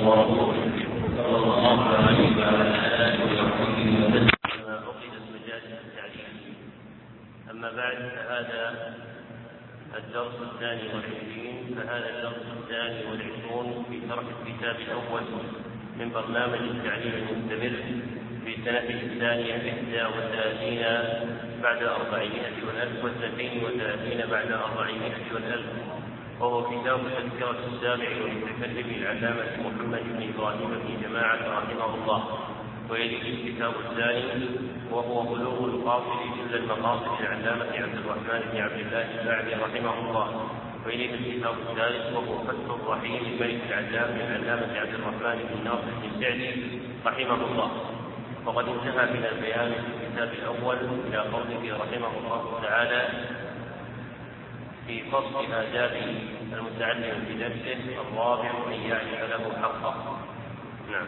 الله صلى الله وعلى اله وصحبه وسلم عقدت مجالس التعليم أما بعد فهذا الدرس الثاني والعشرين فهذا الدرس الثاني والعشرون في شرح الكتاب الأول من برنامج التعليم المستمر في سنته الثانية إحدى وثلاثين بعد أربعمائة والألف واثنتين وثلاثين بعد أربعمائة والألف وهو كتاب تذكرة السامع والمتكلم العلامة محمد بن إبراهيم بن جماعة رحمه الله. ويليه الكتاب الثاني وهو بلوغ القاصد جل المقاصد العلامة عبد الرحمن بن عبد الله السعدي رحمه الله. وإليه الكتاب الثالث وهو فتح الرحيم الملك العلام العلامة عبد الرحمن بن ناصر بن السعدي رحمه الله. وقد انتهى من البيان في الكتاب الأول إلى قوله رحمه الله تعالى في فصل آداب المتعلم بدرسه الرابع أن يعرف له حقه. نعم.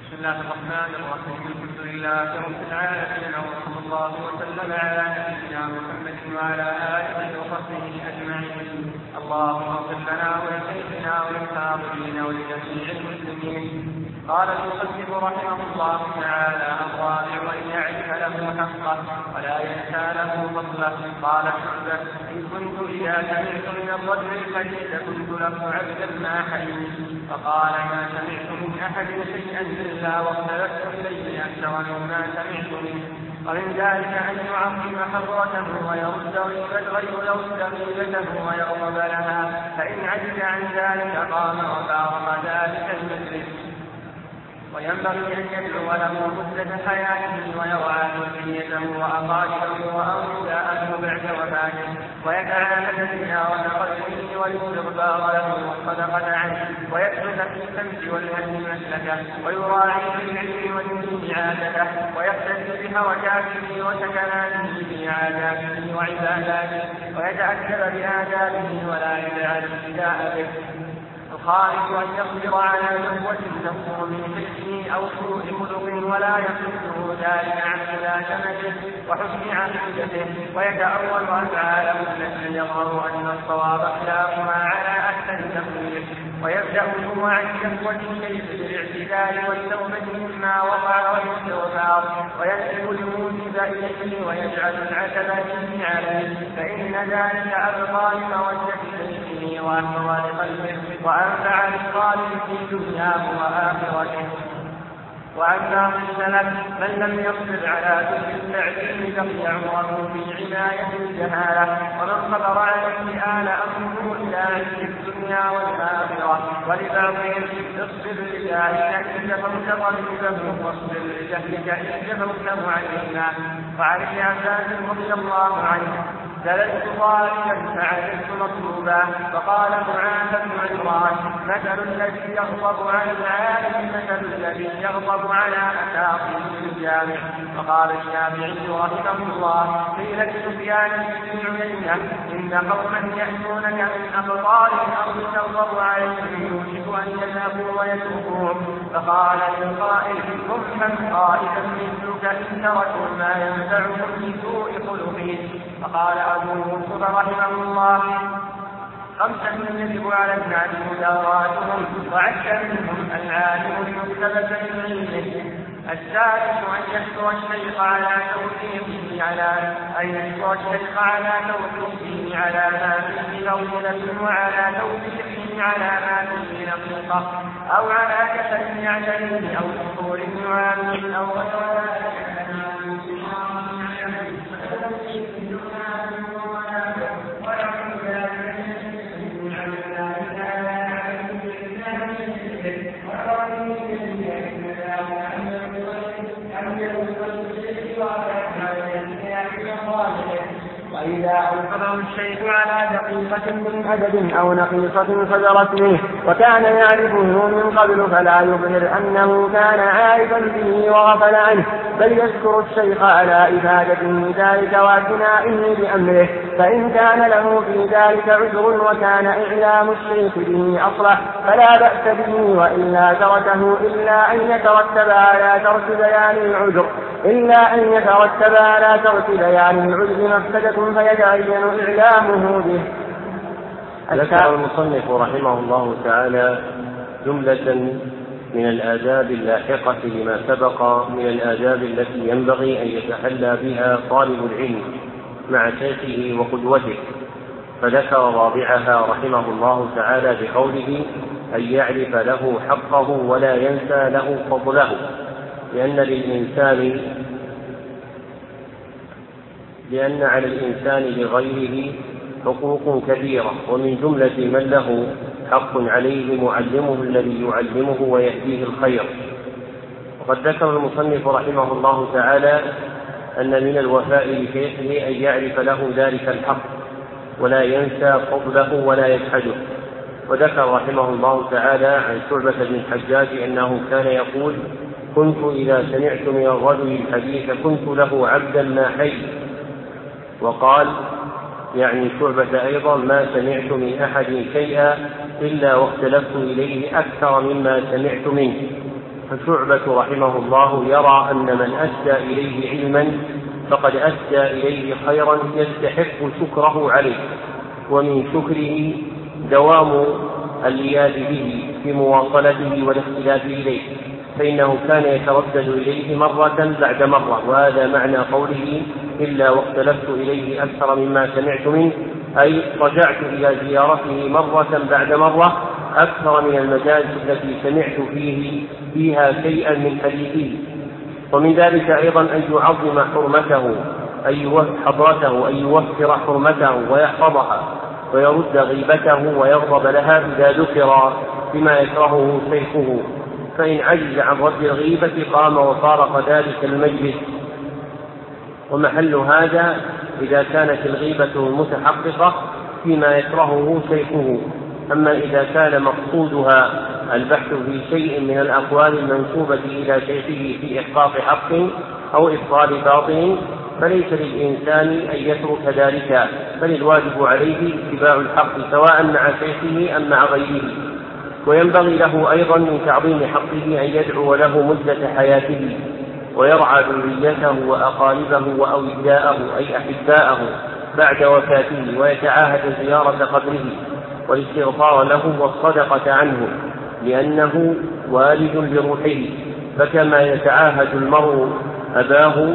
بسم الله الرحمن الرحيم. الحمد لله رب العالمين وصلى الله وسلم على نبينا محمد وعلى آله وصحبه أجمعين. اللهم اغفر لنا ولشيخنا وللحاضرين ولجميع المسلمين. قال المصنف رحمه الله تعالى الرابع ان يعرف له حقه ولا ينسى له فضله. قال حمزة إن كنت إذا سمعت من الرجل الحديث كنت له عبدا ما حييت فقال ما سمعت من أحد شيئا إلا واختلفت إليه أكثر مما سمعت منه ومن ذلك أن يعظم حضرته ويرد ويرد غيبته ويغضب لها. فإن عجز عن ذلك قام وفارق ذلك. وينبغي أن يدعو له مدة حياته ويرعى ذريته وأقاربه وأولياءه بعد وفاته ويتعاهد زيارة قلبه والاستغفار له والصدقة عنه ويبحث في الشمس والهدي مسلكه ويراعي في العلم والدين عادته ويقتدي بحركاته وسكناته في عاداته وعباداته ويتأدب بآدابه ولا يجعل الابتداء به الخائف أن يصبر على نبوة تكون من فكره أو سوء خلق ولا يصده ذلك عن ملازمته وحسن عقيدته ويتأول أفعاله التي يظهر أن الصواب خلافها على أحسن ويبدأ هو عن شهوة الكيف بالاعتدال والتوبة مما وقع والاستغفار. ويسلب الموجب إليه ويجعل العتبة عليه. فإن ذلك أبقى لمودة وأحفظ لقلبه وأنفع للطالب في دنياه وآخرته وأما في السلف من لم يصبر على ذكر التعليم بقي عمره في عناية الجهالة. ومن صبر عليه آل أمره إلى عز الدنيا والآخرة. ولبعضهم اصبر لذلك إن جفوت طبيبه واصبر لجهلك إن جفوت معلما وعن ابن عباس رضي الله عنه. جلست طالبا فعجبت مطلوبا. فقال معاذ بن عمران مثل الذي يغضب على العالم مثل الذي يغضب على أساطير الجامع. فقال الشافعي رحمه الله قيل لسفيان بن عيينة إن قوما يأتونك من أقطار الأرض تغضب عليهم يوشك أن يذهبوا ويتركوهم. فقال للقائل هم من قائلا مثلك إن تركوا ما ينفعهم في سوء خلقه. فقال أبو يوسف رحمه الله خمسة يجب على الناس مداراتهم وعد منهم العالم المكتبة بعلمه الثالث أن يشكر الشيخ على توفيقه على أن يشكر الشيخ على توفيقه على ما فيه موهبة وعلى توفيقه على ما فيه نقيقة أو على كسل يعتريه أو سطور يعاني أو غير ذلك الشيخ على دقيقة من أدب أو نقيصة صدرت منه وكان يعرفه من قبل فلا يظهر أنه كان عارفا به وغفل عنه بل يذكر الشيخ على إفادته ذلك واعتنائه بأمره. فإن كان له في ذلك عذر وكان إعلام الشيخ به أصلح فلا بأس به وإلا تركه إلا أن يترتب على ترك بيان العذر إلا أن يترتب على ترك بيان العذر مفسدة فيتعين إعلامه به. ذكر المصنف رحمه الله تعالى جملة من الآداب اللاحقة لما سبق من الآداب التي ينبغي أن يتحلى بها طالب العلم. مع شيخه وقدوته فذكر رابعها رحمه الله تعالى بقوله أن يعرف له حقه ولا ينسى له فضله لأن للإنسان لأن على الإنسان لغيره حقوق كثيرة ومن جملة من له حق عليه معلمه الذي يعلمه ويهديه الخير. وقد ذكر المصنف رحمه الله تعالى أن من الوفاء لشيخه أن يعرف له ذلك الحق ولا ينسى فضله ولا يجحده. وذكر رحمه الله تعالى عن شعبة بن الحجاج أنه كان يقول كنت إذا سمعت من الرجل الحديث كنت له عبدا ما حي وقال يعني شعبة أيضا ما سمعت من أحد شيئا إلا واختلفت إليه أكثر مما سمعت منه فشعبة رحمه الله يرى أن من أسدى إليه علما فقد أسدى إليه خيرا يستحق شكره عليه ومن شكره دوام اللياذ به في مواصلته والاختلاف إليه فإنه كان يتردد إليه مرة بعد مرة وهذا معنى قوله إلا واختلفت إليه أكثر مما سمعت منه أي رجعت إلى زيارته مرة بعد مرة أكثر من المجالس التي سمعت فيه فيها شيئا من حديثه ومن ذلك أيضا أن يعظم حرمته أن حضرته أن يوفر حرمته ويحفظها ويرد غيبته ويغضب لها إذا ذكر بما يكرهه شيخه. فإن عجز عن رد الغيبة قام وفارق ذلك المجلس. ومحل هذا إذا كانت الغيبة متحققة فيما يكرهه شيخه. أما إذا كان مقصودها البحث في شيء من الأقوال المنسوبة إلى شيخه في إحقاق حق أو إبطال باطل فليس للإنسان أن يترك ذلك بل الواجب عليه اتباع الحق سواء مع شيخه أم مع غيره. وينبغي له أيضا من تعظيم حقه أن يدعو له مدة حياته ويرعى ذريته وأقاربه وأولياءه أي أحباءه بعد وفاته ويتعاهد زيارة قبره. والاستغفار له والصدقة عنه لأنه والد لروحه. فكما يتعاهد المرء أباه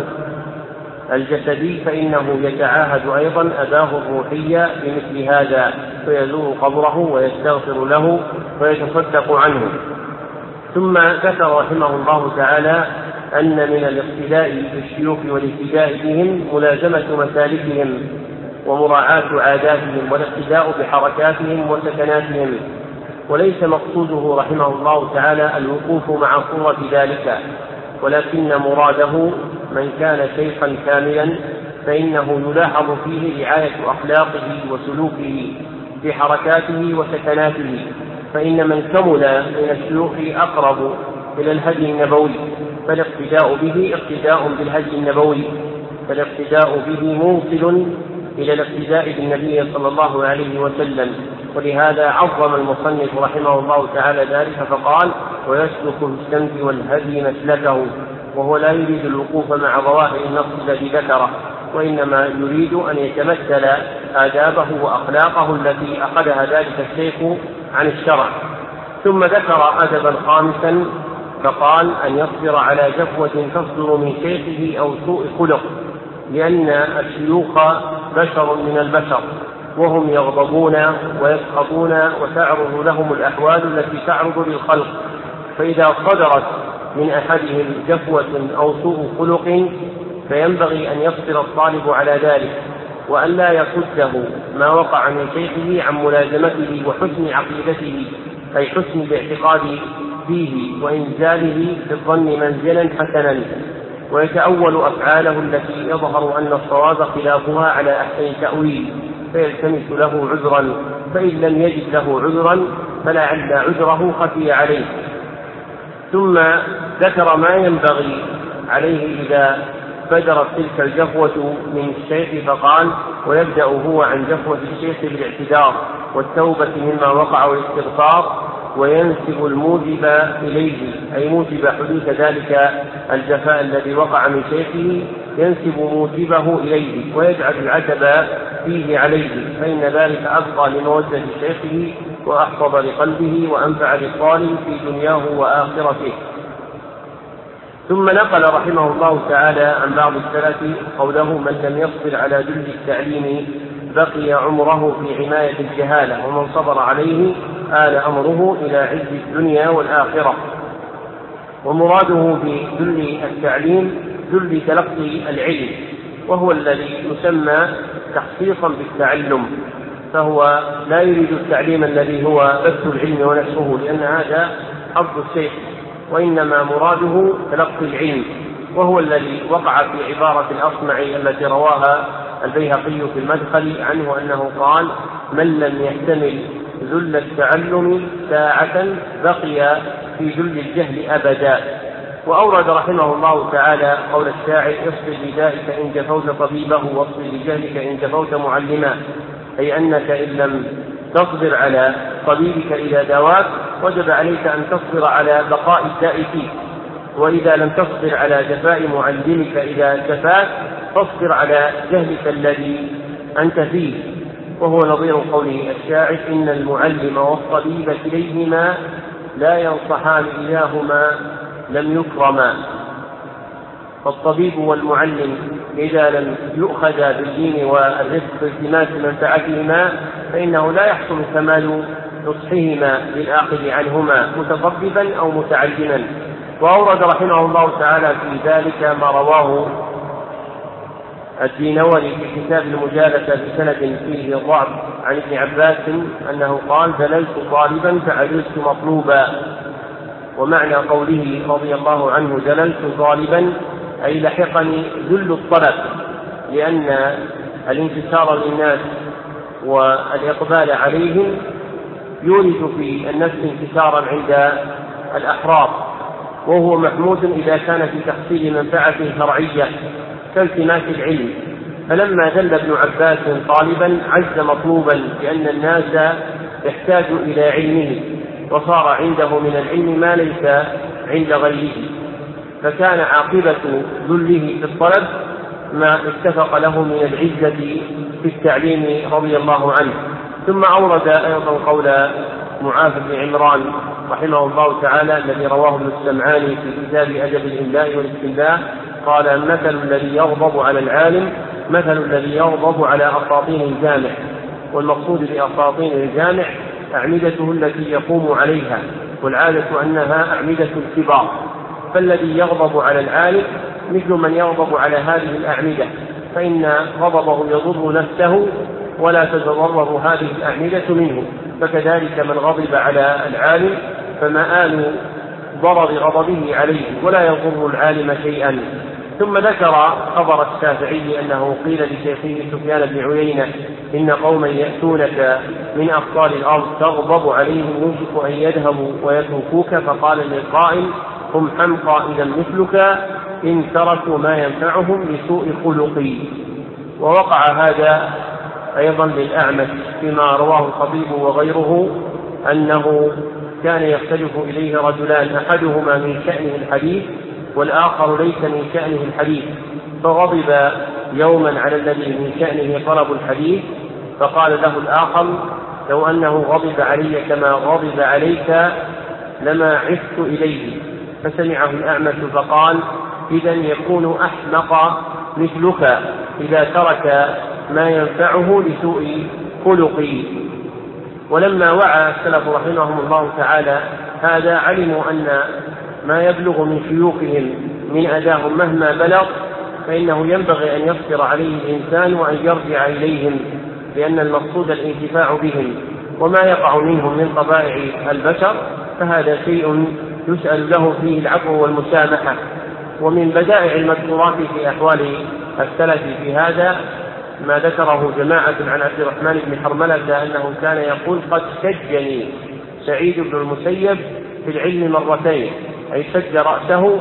الجسدي فإنه يتعاهد أيضا أباه الروحي بمثل هذا فيزور قبره ويستغفر له ويتصدق عنه. ثم ذكر رحمه الله تعالى أن من الاقتداء بالشيوخ والاهتداء بهم ملازمة مسالكهم. ومراعاة عاداتهم والاقتداء بحركاتهم وسكناتهم وليس مقصوده رحمه الله تعالى الوقوف مع صورة ذلك ولكن مراده من كان شيخا كاملا فإنه يلاحظ فيه رعاية أخلاقه وسلوكه في حركاته وسكناته فإن من كمل من الشيوخ أقرب إلى الهدي النبوي فالاقتداء به اقتداء بالهدي النبوي فالاقتداء به موصل إلى الاقتداء بالنبي صلى الله عليه وسلم. ولهذا عظم المصنف رحمه الله تعالى ذلك فقال ويسلك بالسمت والهدي مسلكه وهو لا يريد الوقوف مع ظواهر النص الذي ذكره وإنما يريد أن يتمثل آدابه وأخلاقه التي أخذها ذلك الشيخ عن الشرع. ثم ذكر أدبا خامسا فقال أن يصبر على جفوة تصدر من شيخه أو سوء خلق. لأن الشيوخ بشر من البشر وهم يغضبون ويسخطون وتعرض لهم الأحوال التي تعرض للخلق. فإذا صدرت من أحدهم جفوة أو سوء خلق فينبغي أن يصبر الطالب على ذلك وأن لا يصده ما وقع من شيخه عن ملازمته وحسن عقيدته أي حسن الاعتقاد فيه وإنزاله في الظن منزلا حسنا. ويتأول أفعاله التي يظهر أن الصواب خلافها على أحسن تأويل فيلتمس له عذرا فإن لم يجد له عذرا فلعل عذره خفي عليه. ثم ذكر ما ينبغي عليه إذا بدرت تلك الجفوة من الشيخ فقال ويبدأ هو عن جفوة الشيخ بالاعتذار والتوبة مما وقع والاستغفار وينسب الموجب إليه أي موجب حدوث ذلك الجفاء الذي وقع من شيخه ينسب موجبه إليه ويجعل العتب فيه عليه فإن ذلك أبقى لمودة شيخه وأحفظ لقلبه وأنفع للطالب في دنياه وآخرته. ثم نقل رحمه الله تعالى عن بعض السلف قوله من لم يصبر على جل التعليم بقي عمره في عماية الجهالة ومن صبر عليه آل أمره إلى عز الدنيا والآخرة. ومراده بذل التعليم ذل تلقي العلم. وهو الذي يسمى تخصيصا بالتعلم. فهو لا يريد التعليم الذي هو بث العلم ونشره لأن هذا حظ الشيخ. وإنما مراده تلقي العلم. وهو الذي وقع في عبارة الأصمع التي رواها البيهقي في المدخل عنه أنه قال من لم يحتمل ذل التعلم ساعة بقي في ذل الجهل أبدا. وأورد رحمه الله تعالى قول الشاعر اصبر لدائك إن جفوت طبيبه واصبر لجهلك إن جفوت معلما. أي أنك إن لم تصبر على طبيبك إذا دواك وجب عليك أن تصبر على بقاء الداء فيك. وإذا لم تصبر على جفاء معلمك إذا جفاك فاصبر على جهلك الذي أنت فيه. وهو نظير قوله الشاعر إن المعلم والطبيب كليهما لا ينصحان إذا هما لم يكرما. فالطبيب والمعلم إذا لم يؤخذ بالدين والرفق بالتماس منفعتهما فإنه لا يحصل كمال نصحهما للآخذ عنهما متطببا أو متعلما. وأورد رحمه الله تعالى في ذلك ما رواه الدينوري في كتاب المجالسة بسند فيه ضعف عن ابن عباس أنه قال دللت طالبا فعجزت مطلوبا ومعنى قوله رضي الله عنه دللت طالبا أي لحقني ذل الطلب لأن الانكسار للناس والإقبال عليهم يورث في النفس انكسارا عند الأحرار. وهو محمود إذا كان في تحصيل منفعة شرعية. كالتماس العلم. فلما ذل ابن عباس طالبا عز مطلوبا لأن الناس يحتاج إلى علمه وصار عنده من العلم ما ليس عند غيره. فكان عاقبة ذله في الطلب ما اتفق له من العزة في التعليم رضي الله عنه. ثم أورد أيضا قول معاذ بن عمران رحمه الله تعالى الذي رواه ابن السمعاني في كتاب أدب الإملاء والاستنباء قال مثل الذي يغضب على العالم مثل الذي يغضب على أساطين الجامع. والمقصود بأساطين الجامع أعمدته التي يقوم عليها والعادة أنها أعمدة الكبار. فالذي يغضب على العالم مثل من يغضب على هذه الأعمدة فإن غضبه يضر نفسه ولا تتضرر هذه الأعمدة منه. فكذلك من غضب على العالم فمآل ضرر غضبه عليه ولا يضر العالم شيئا. ثم ذكر خبر الشافعي أنه قيل لشيخه سفيان بن عيينة إن قوما يأتونك من اقطار الأرض تغضب عليهم يوشك أن يذهبوا ويتركوك فقال للقائل هم حمقى إذا مثلك إن تركوا ما ينفعهم لسوء خلقي. ووقع هذا أيضا للأعمش فيما رواه الخطيب وغيره أنه كان يختلف إليه رجلان أحدهما من شأنه الحديث والآخر ليس من شأنه الحديث. فغضب يوما على الذي من شأنه طلب الحديث فقال له الآخر لو أنه غضب علي كما غضب عليك لما عفت إليه. فسمعه الأعمش فقال إذا يكون أحمق مثلك إذا ترك ما ينفعه لسوء خلقي ولما وعى السلف رحمهم الله تعالى هذا علموا أن ما يبلغ من شيوخهم من أداهم مهما بلغ فإنه ينبغي أن يصبر عليه الإنسان وأن يرجع إليهم لأن المقصود الانتفاع بهم. وما يقع منهم من طبائع البشر فهذا شيء يسأل له فيه العفو والمسامحة. ومن بدائع المذكورات في أحوال السلف في هذا ما ذكره جماعة عن عبد الرحمن بن حرملة أنه كان يقول قد شجني سعيد بن المسيب في العلم مرتين أي شد رأسه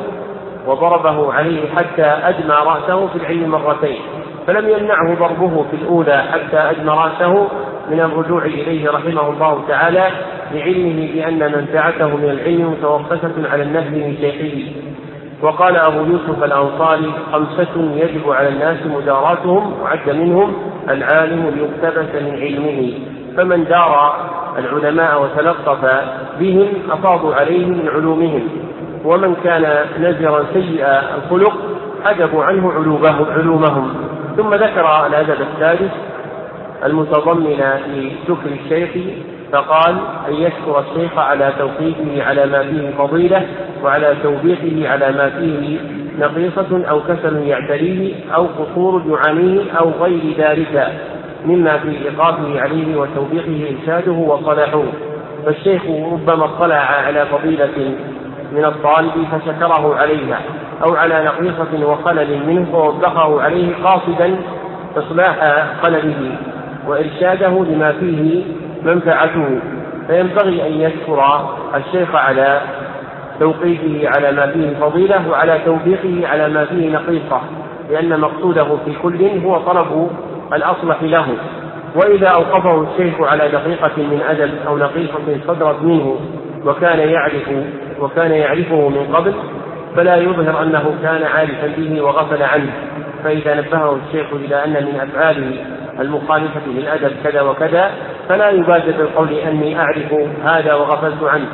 وضربه عليه حتى أدمى رأسه في العلم مرتين فلم يمنعه ضربه في الأولى حتى أدمى رأسه من الرجوع إليه رحمه الله تعالى لعلمه بأن منفعته من العلم متوقفة على النهل من شيخه. وقال أبو يوسف الأنصاري خمسة يجب على الناس مداراتهم وعد منهم العالم ليقتبس من علمه. فمن دار العلماء وتلطف بهم أفاضوا عليه من علومهم. ومن كان نزرا سيء الخلق حجبوا عنه علومهم ثم ذكر الأدب السادس المتضمن لشكر الشيخ فقال أن يشكر الشيخ على توقيفه على ما فيه فضيلة وعلى توبيخه على ما فيه نقيصة أو كسل يعتريه أو قصور يعانيه أو غير ذلك مما في إيقافه عليه وتوبيخه إرشاده وصلاحه. فالشيخ ربما اطلع على فضيلة من الطالب فشكره عليها أو على نقيصة وخلل منه فوبخه عليه قاصدا إصلاح خلله وإرشاده لما فيه منفعته فينبغي أن يشكر الشيخ على توقيفه على ما فيه فضيلة وعلى توفيقه على ما فيه نقيصة لأن مقصوده في كل هو طلب الأصلح له. وإذا أوقفه الشيخ على دقيقة من أدب أو نقيصة صدرت منه وكان يعرف وكان يعرفه من قبل فلا يظهر أنه كان عارفا به وغفل عنه. فإذا نبهه الشيخ إلى أن من أفعاله المخالفة للأدب كذا وكذا فلا يبادر بالقول أني أعرف هذا وغفلت عنه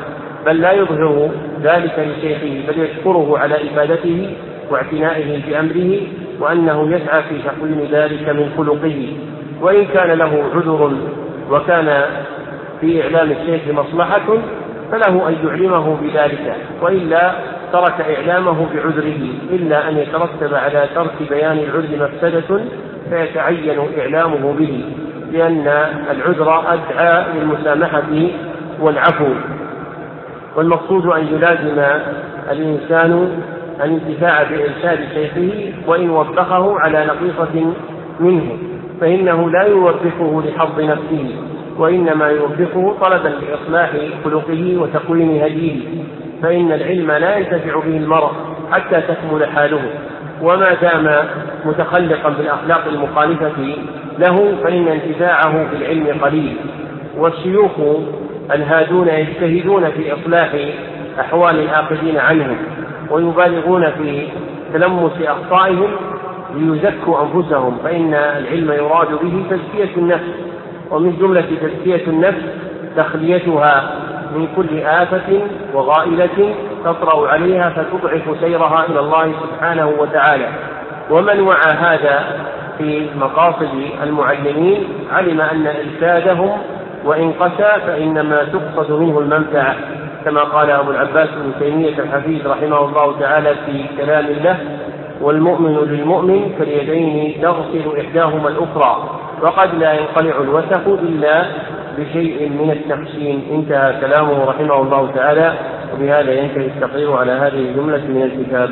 بل لا يظهر ذلك لشيخه بل يشكره على إفادته واعتنائه بأمره وأنه يسعى في تقويم ذلك من خلقه. وإن كان له عذر وكان في إعلام الشيخ مصلحة فله أن يعلمه بذلك وإلا ترك إعلامه بعذره إلا أن يترتب على ترك بيان العذر مفسدة فيتعين إعلامه به لأن العذر أدعى للمسامحة والعفو. والمقصود أن يلازم الإنسان الانتفاع بإرشاد شيخه وإن وبخه على نقيصة منه فإنه لا يوبخه لحظ نفسه وإنما يوبخه طلبا لإصلاح خلقه وتقويم هديه فإن العلم لا ينتفع به المرء حتى تكمل حاله. وما دام متخلقا بالأخلاق المخالفة له فإن انتفاعه بالعلم قليل. والشيوخ الهادون يجتهدون في إصلاح أحوال الآخذين عنهم ويبالغون في تلمس أخطائهم ليزكوا أنفسهم فإن العلم يراد به تزكية النفس. ومن جملة تزكية النفس تخليتها من كل آفة وغائلة تطرأ عليها فتضعف سيرها إلى الله سبحانه وتعالى. ومن وعى هذا في مقاصد المعلمين علم أن إرشادهم وإن قسى فإنما تقصد منه المنفعة كما قال أبو العباس بن تيمية الحفيظ رحمه الله تعالى في كلام له والمؤمن للمؤمن كاليدين تغسل إحداهما الأخرى وقد لا ينقلع الوسخ إلا بشيء من التحسين. انتهى كلامه رحمه الله تعالى وبهذا ينتهي التقرير على هذه الجملة من الكتاب.